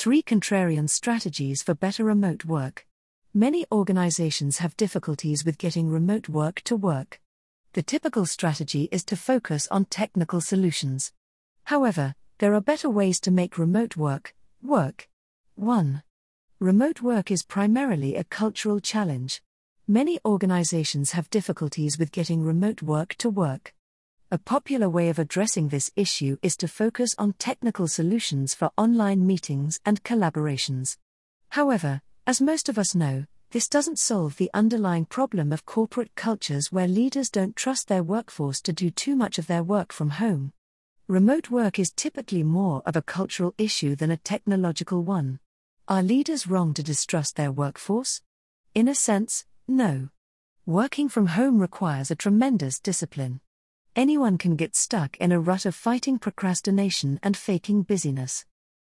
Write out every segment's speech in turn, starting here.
Three contrarian strategies for better remote work. Many organizations have difficulties with getting remote work to work. The typical strategy is to focus on technical solutions. However, there are better ways to make remote work work. 1. Remote work is primarily a cultural challenge. Many organizations have difficulties with getting remote work to work. A popular way of addressing this issue is to focus on technical solutions for online meetings and collaborations. However, as most of us know, this doesn't solve the underlying problem of corporate cultures where leaders don't trust their workforce to do too much of their work from home. Remote work is typically more of a cultural issue than a technological one. Are leaders wrong to distrust their workforce? In a sense, no. Working from home requires a tremendous discipline. Anyone can get stuck in a rut of fighting procrastination and faking busyness.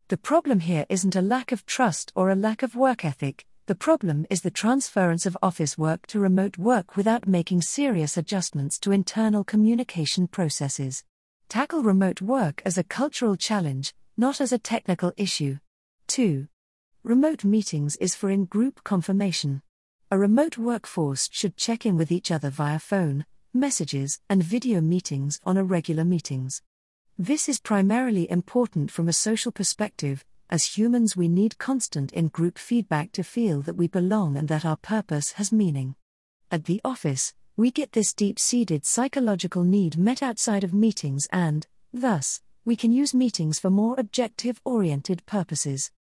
The problem here isn't a lack of trust or a lack of work ethic, the problem is the transference of office work to remote work without making serious adjustments to internal communication processes. Tackle remote work as a cultural challenge, not as a technical issue. 2. Remote meetings is for in group confirmation. A remote workforce should check in with each other via phone, messages, and video meetings on a regular meetings. This is primarily important from a social perspective, as humans, we need constant in group feedback to feel that we belong and that our purpose has meaning. At the office, we get this deep seated psychological need met outside of meetings, and, thus, we can use meetings for more objective oriented purposes.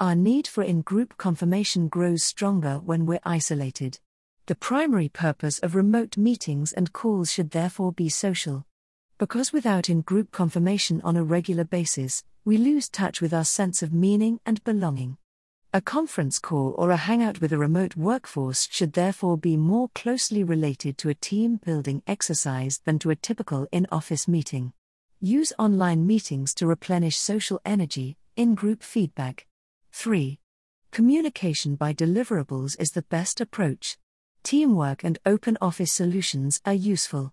Our need for in group confirmation grows stronger when we're isolated. The primary purpose of remote meetings and calls should therefore be social. Because without in group confirmation on a regular basis, we lose touch with our sense of meaning and belonging. A conference call or a hangout with a remote workforce should therefore be more closely related to a team building exercise than to a typical in office meeting. Use online meetings to replenish social energy, in group feedback. 3. Communication by deliverables is the best approach. Teamwork and open office solutions are useful.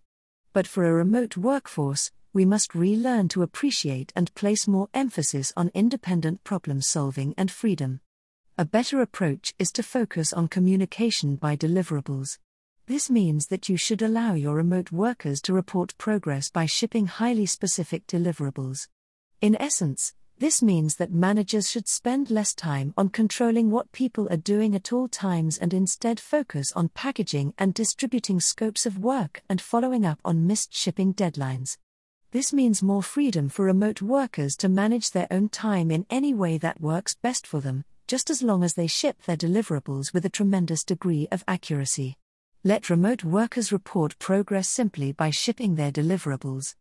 But for a remote workforce, we must relearn to appreciate and place more emphasis on independent problem solving and freedom. A better approach is to focus on communication by deliverables. This means that you should allow your remote workers to report progress by shipping highly specific deliverables. In essence, this means that managers should spend less time on controlling what people are doing at all times and instead focus on packaging and distributing scopes of work and following up on missed shipping deadlines. This means more freedom for remote workers to manage their own time in any way that works best for them, just as long as they ship their deliverables with a tremendous degree of accuracy. Let remote workers report progress simply by shipping their deliverables.